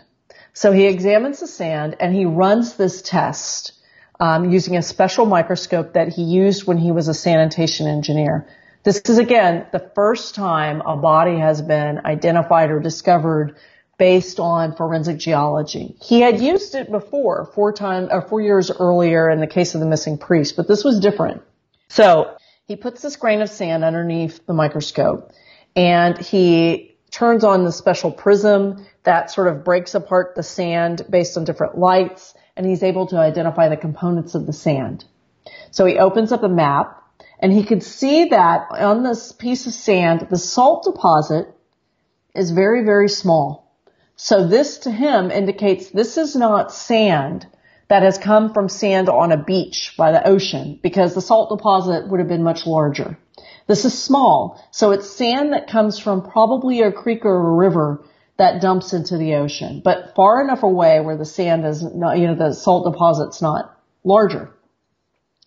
So he examines the sand and he runs this test um, using a special microscope that he used when he was a sanitation engineer. This is again the first time a body has been identified or discovered based on forensic geology. He had used it before, four times or four years earlier in the case of the missing priest, but this was different. So he puts this grain of sand underneath the microscope and he turns on the special prism that sort of breaks apart the sand based on different lights and he's able to identify the components of the sand. So he opens up a map and he could see that on this piece of sand, the salt deposit is very, very small. So this to him indicates this is not sand that has come from sand on a beach by the ocean because the salt deposit would have been much larger. This is small. So it's sand that comes from probably a creek or a river that dumps into the ocean, but far enough away where the sand is not, you know, the salt deposit's not larger.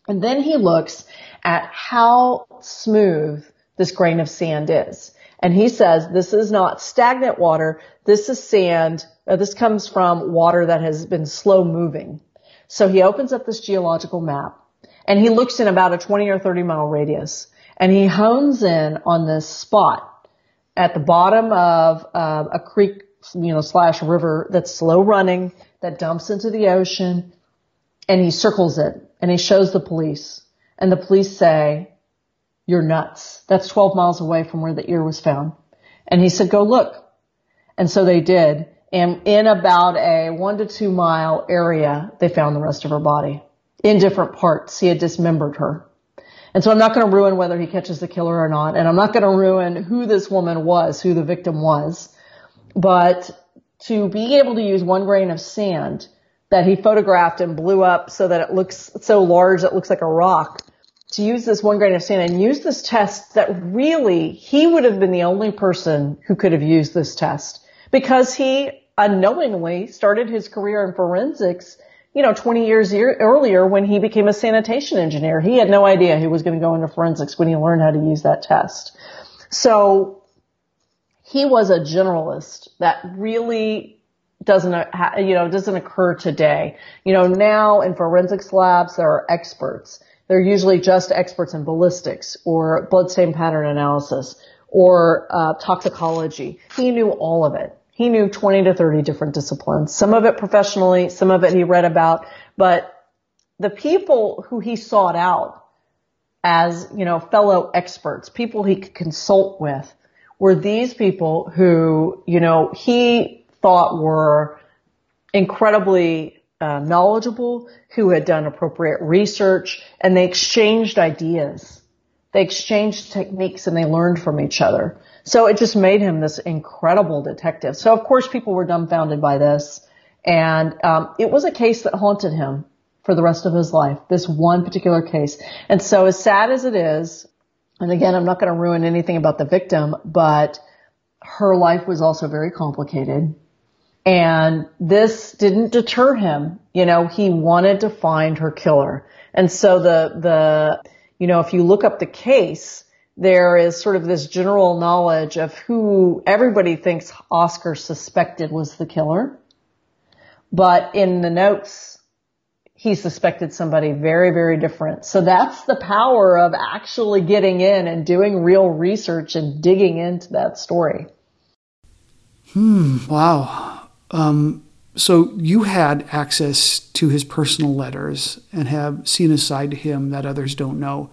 And then he looks at how smooth this grain of sand is. And he says, this is not stagnant water. This is sand. Uh, this comes from water that has been slow moving. So he opens up this geological map and he looks in about a 20 or 30 mile radius and he hones in on this spot at the bottom of uh, a creek, you know, slash river that's slow running, that dumps into the ocean, and he circles it and he shows the police, and the police say, "You're nuts. That's 12 miles away from where the ear was found." And he said, "Go look." And so they did. And in about a one to two mile area, they found the rest of her body in different parts. He had dismembered her. And so I'm not going to ruin whether he catches the killer or not. And I'm not going to ruin who this woman was, who the victim was. But to be able to use one grain of sand that he photographed and blew up so that it looks so large it looks like a rock, to use this one grain of sand and use this test that really he would have been the only person who could have used this test because he unknowingly started his career in forensics you know, 20 years earlier when he became a sanitation engineer. He had no idea he was going to go into forensics when he learned how to use that test. So he was a generalist that really doesn't, you know, doesn't occur today. You know, now in forensics labs, there are experts. They're usually just experts in ballistics or bloodstain pattern analysis or uh, toxicology. He knew all of it. He knew 20 to 30 different disciplines, some of it professionally, some of it he read about, but the people who he sought out as, you know, fellow experts, people he could consult with were these people who, you know, he thought were incredibly uh, knowledgeable, who had done appropriate research, and they exchanged ideas. They exchanged techniques and they learned from each other. So it just made him this incredible detective. So of course people were dumbfounded by this. And um, it was a case that haunted him for the rest of his life, this one particular case. And so as sad as it is, and again, I'm not going to ruin anything about the victim, but her life was also very complicated. And this didn't deter him. You know, he wanted to find her killer. And so the, the, you know, if you look up the case, there is sort of this general knowledge of who everybody thinks Oscar suspected was the killer. But in the notes, he suspected somebody very, very different. So that's the power of actually getting in and doing real research and digging into that story. Hmm. Wow. Um, so you had access to his personal letters and have seen a side to him that others don't know.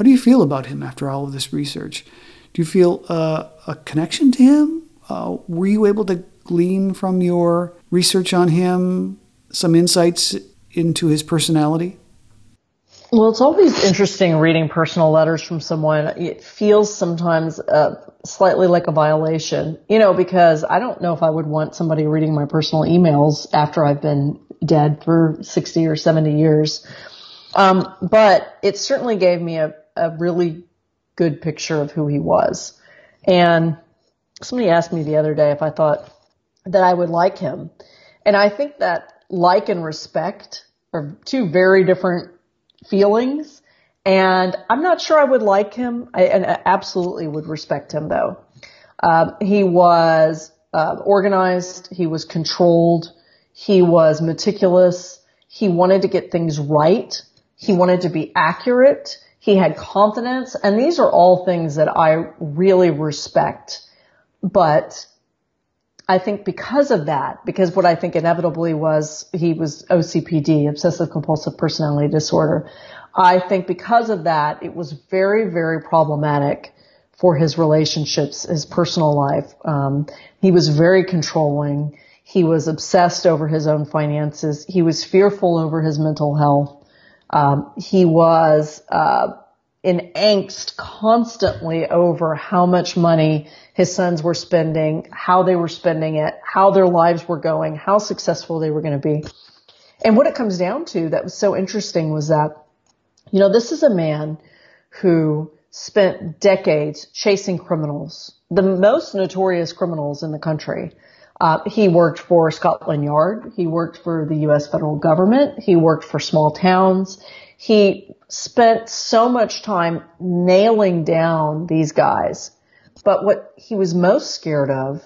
How do you feel about him after all of this research? Do you feel uh, a connection to him? Uh, were you able to glean from your research on him some insights into his personality? Well, it's always interesting reading personal letters from someone. It feels sometimes uh, slightly like a violation, you know, because I don't know if I would want somebody reading my personal emails after I've been dead for 60 or 70 years. Um, but it certainly gave me a, a really good picture of who he was. And somebody asked me the other day if I thought that I would like him. And I think that like and respect are two very different feelings. And I'm not sure I would like him. I, and I absolutely would respect him though. Um, he was uh, organized. He was controlled. He was meticulous. He wanted to get things right. He wanted to be accurate. He had confidence. And these are all things that I really respect. But I think because of that, because what I think inevitably was he was OCPD, obsessive compulsive personality disorder. I think because of that, it was very, very problematic for his relationships, his personal life. Um, he was very controlling. He was obsessed over his own finances. He was fearful over his mental health. Um, he was uh, in angst constantly over how much money his sons were spending, how they were spending it, how their lives were going, how successful they were going to be. And what it comes down to that was so interesting was that, you know, this is a man who spent decades chasing criminals, the most notorious criminals in the country. Uh, he worked for Scotland Yard. He worked for the U.S. federal government. He worked for small towns. He spent so much time nailing down these guys. But what he was most scared of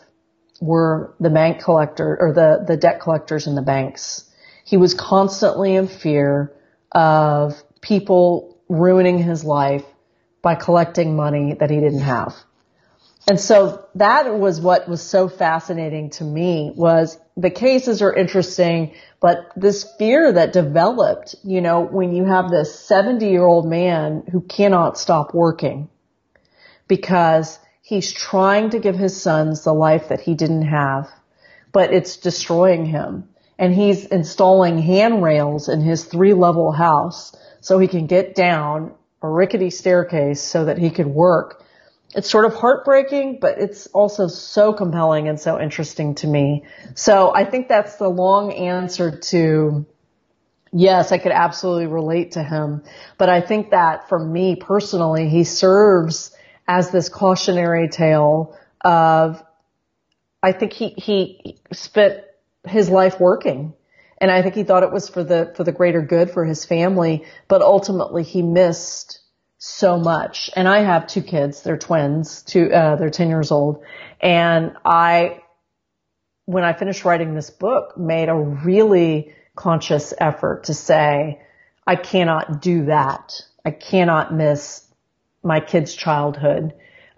were the bank collector or the, the debt collectors in the banks. He was constantly in fear of people ruining his life by collecting money that he didn't have. And so that was what was so fascinating to me was the cases are interesting, but this fear that developed, you know, when you have this 70 year old man who cannot stop working because he's trying to give his sons the life that he didn't have, but it's destroying him. and he's installing handrails in his three level house so he can get down a rickety staircase so that he could work. It's sort of heartbreaking, but it's also so compelling and so interesting to me. So I think that's the long answer to yes, I could absolutely relate to him. But I think that for me personally, he serves as this cautionary tale of, I think he, he spent his life working. And I think he thought it was for the, for the greater good for his family, but ultimately he missed so much. And I have two kids. They're twins. Two, uh, they're 10 years old. And I, when I finished writing this book, made a really conscious effort to say, I cannot do that. I cannot miss my kid's childhood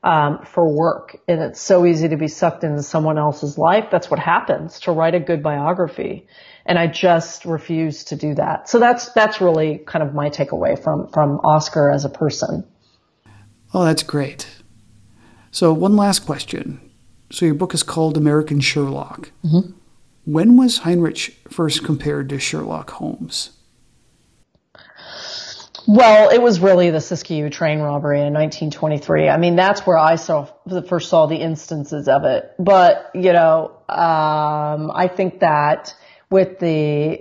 um, for work. And it's so easy to be sucked into someone else's life. That's what happens to write a good biography. And I just refuse to do that. So that's, that's really kind of my takeaway from, from Oscar as a person. Oh, that's great. So one last question. So your book is called American Sherlock. Mm-hmm. When was Heinrich first compared to Sherlock Holmes? Well, it was really the Siskiyou train robbery in 1923. I mean, that's where I saw first saw the instances of it. But you know, um, I think that with the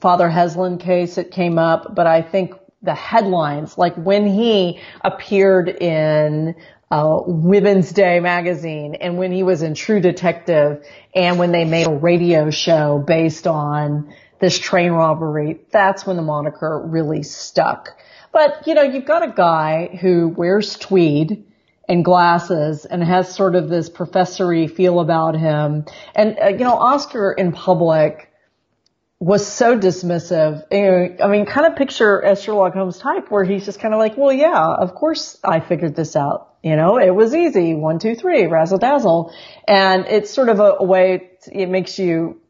Father Heslin case, it came up. But I think the headlines, like when he appeared in uh, Women's Day magazine and when he was in True Detective and when they made a radio show based on this train robbery, that's when the moniker really stuck. But, you know, you've got a guy who wears tweed and glasses and has sort of this professory feel about him. And, uh, you know, Oscar in public was so dismissive. I mean, kind of picture a Sherlock Holmes type where he's just kind of like, well, yeah, of course I figured this out. You know, it was easy. One, two, three, razzle dazzle. And it's sort of a, a way, it makes you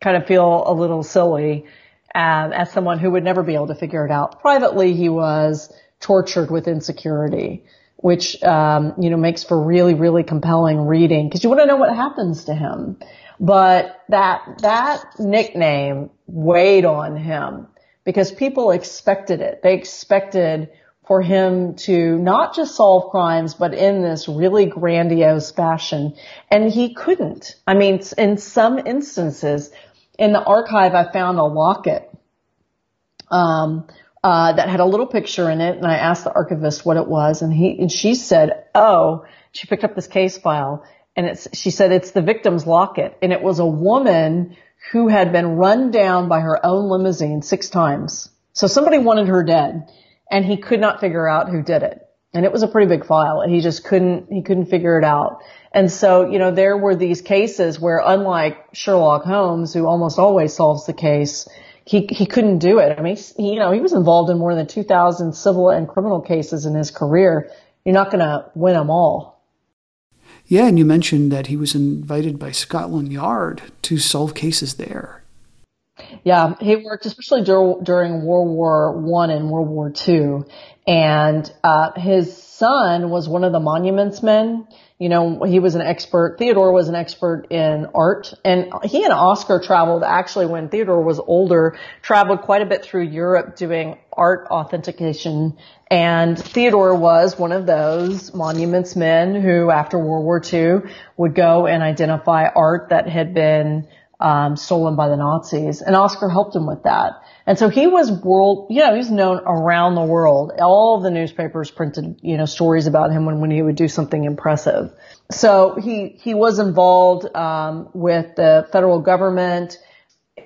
kind of feel a little silly um, as someone who would never be able to figure it out. Privately, he was tortured with insecurity, which um, you know makes for really, really compelling reading because you want to know what happens to him. But that that nickname weighed on him because people expected it. They expected for him to not just solve crimes, but in this really grandiose fashion. And he couldn't. I mean, in some instances, in the archive, I found a locket um, uh, that had a little picture in it, and I asked the archivist what it was, and he and she said, "Oh." She picked up this case file, and it's she said it's the victim's locket, and it was a woman who had been run down by her own limousine six times. So somebody wanted her dead, and he could not figure out who did it. And it was a pretty big file. And he just couldn't, he couldn't figure it out. And so, you know, there were these cases where unlike Sherlock Holmes, who almost always solves the case, he, he couldn't do it. I mean, he, you know, he was involved in more than 2,000 civil and criminal cases in his career. You're not going to win them all. Yeah, and you mentioned that he was invited by Scotland Yard to solve cases there. Yeah, he worked especially dur- during World War One and World War Two, and uh, his son was one of the monuments men. You know, he was an expert. Theodore was an expert in art and he and Oscar traveled actually when Theodore was older, traveled quite a bit through Europe doing art authentication. And Theodore was one of those monuments men who after World War II would go and identify art that had been um, stolen by the Nazis. And Oscar helped him with that. And so he was world, you know, he's known around the world. All the newspapers printed, you know, stories about him when, when he would do something impressive. So he, he was involved, um, with the federal government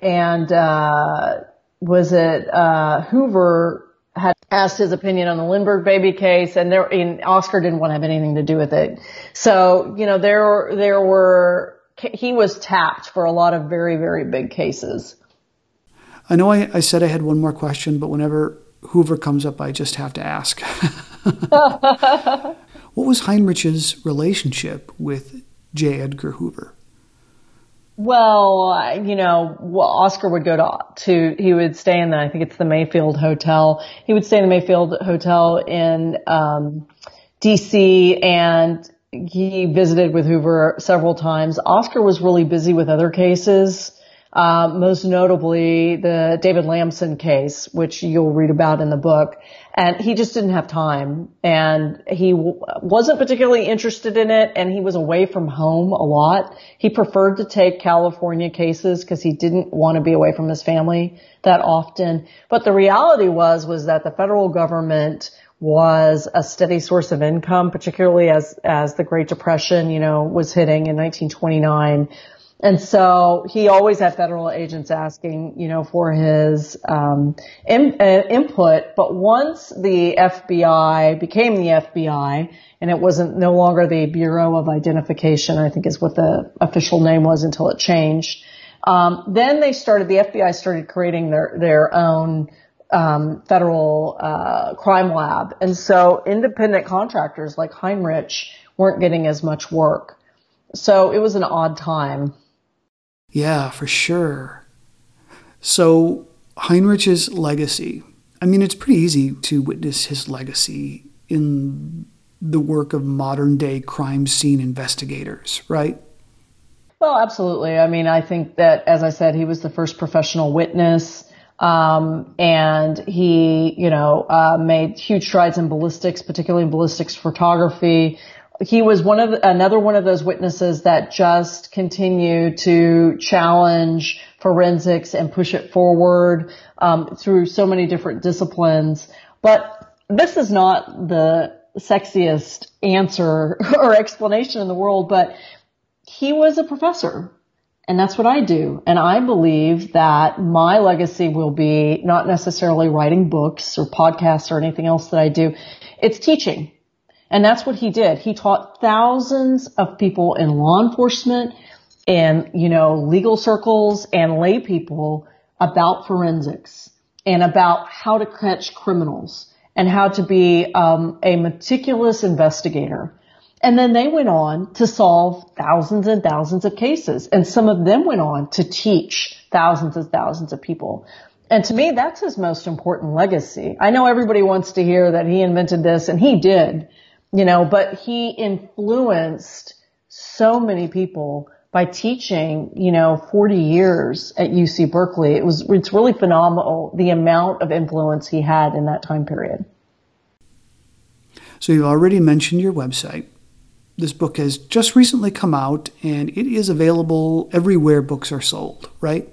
and, uh, was it, uh, Hoover had asked his opinion on the Lindbergh baby case and there, and Oscar didn't want to have anything to do with it. So, you know, there, there were, he was tapped for a lot of very, very big cases. I know I, I said I had one more question, but whenever Hoover comes up, I just have to ask. what was Heinrich's relationship with J. Edgar Hoover? Well, you know, Oscar would go to, to, he would stay in the, I think it's the Mayfield Hotel. He would stay in the Mayfield Hotel in, um, DC and he visited with Hoover several times. Oscar was really busy with other cases uh, most notably the David Lamson case, which you'll read about in the book. And he just didn't have time and he w- wasn't particularly interested in it and he was away from home a lot. He preferred to take California cases because he didn't want to be away from his family that often. But the reality was, was that the federal government was a steady source of income, particularly as, as the Great Depression, you know, was hitting in 1929. And so he always had federal agents asking, you know, for his um, in, uh, input. But once the FBI became the FBI, and it wasn't no longer the Bureau of Identification, I think is what the official name was until it changed. Um, then they started, the FBI started creating their their own um, federal uh, crime lab, and so independent contractors like Heinrich weren't getting as much work. So it was an odd time. Yeah, for sure. So, Heinrich's legacy. I mean, it's pretty easy to witness his legacy in the work of modern day crime scene investigators, right? Well, absolutely. I mean, I think that, as I said, he was the first professional witness. Um, and he, you know, uh, made huge strides in ballistics, particularly in ballistics photography, he was one of another one of those witnesses that just continued to challenge forensics and push it forward um, through so many different disciplines. But this is not the sexiest answer or explanation in the world, but he was a professor. And that's what I do. And I believe that my legacy will be not necessarily writing books or podcasts or anything else that I do. It's teaching. And that's what he did. He taught thousands of people in law enforcement and, you know, legal circles and lay people about forensics and about how to catch criminals and how to be um, a meticulous investigator. And then they went on to solve thousands and thousands of cases. And some of them went on to teach thousands and thousands of people. And to me, that's his most important legacy. I know everybody wants to hear that he invented this and he did you know, but he influenced so many people by teaching, you know, 40 years at UC Berkeley. It was, it's really phenomenal the amount of influence he had in that time period. So you've already mentioned your website. This book has just recently come out and it is available everywhere books are sold, right?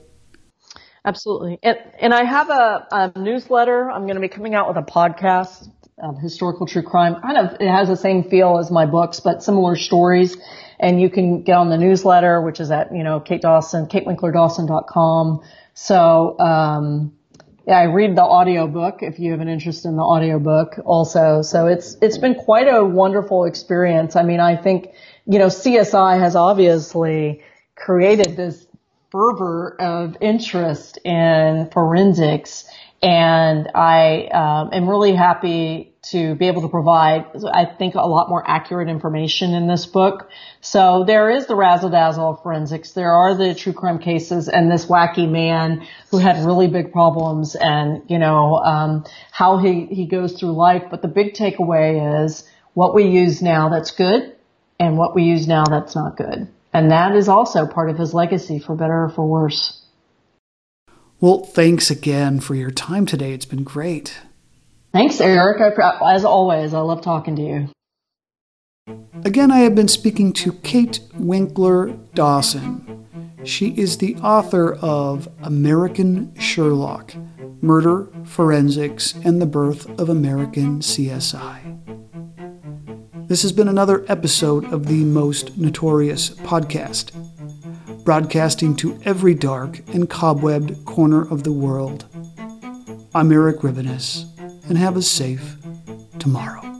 Absolutely. And, and I have a, a newsletter. I'm going to be coming out with a podcast um, historical true crime. Kind of, it has the same feel as my books, but similar stories. And you can get on the newsletter, which is at, you know, Kate Dawson, katewinklerdawson.com. So, um, yeah, I read the audiobook if you have an interest in the audiobook also. So it's, it's been quite a wonderful experience. I mean, I think, you know, CSI has obviously created this fervor of interest in forensics and I um, am really happy to be able to provide, I think, a lot more accurate information in this book. So there is the razzle dazzle of forensics. There are the true crime cases and this wacky man who had really big problems and, you know, um, how he, he goes through life. But the big takeaway is what we use now that's good and what we use now that's not good. And that is also part of his legacy for better or for worse. Well, thanks again for your time today. It's been great. Thanks, Eric. As always, I love talking to you. Again, I have been speaking to Kate Winkler Dawson. She is the author of American Sherlock Murder, Forensics, and the Birth of American CSI. This has been another episode of the Most Notorious podcast broadcasting to every dark and cobwebbed corner of the world. I'm Eric Rivenes, and have a safe tomorrow.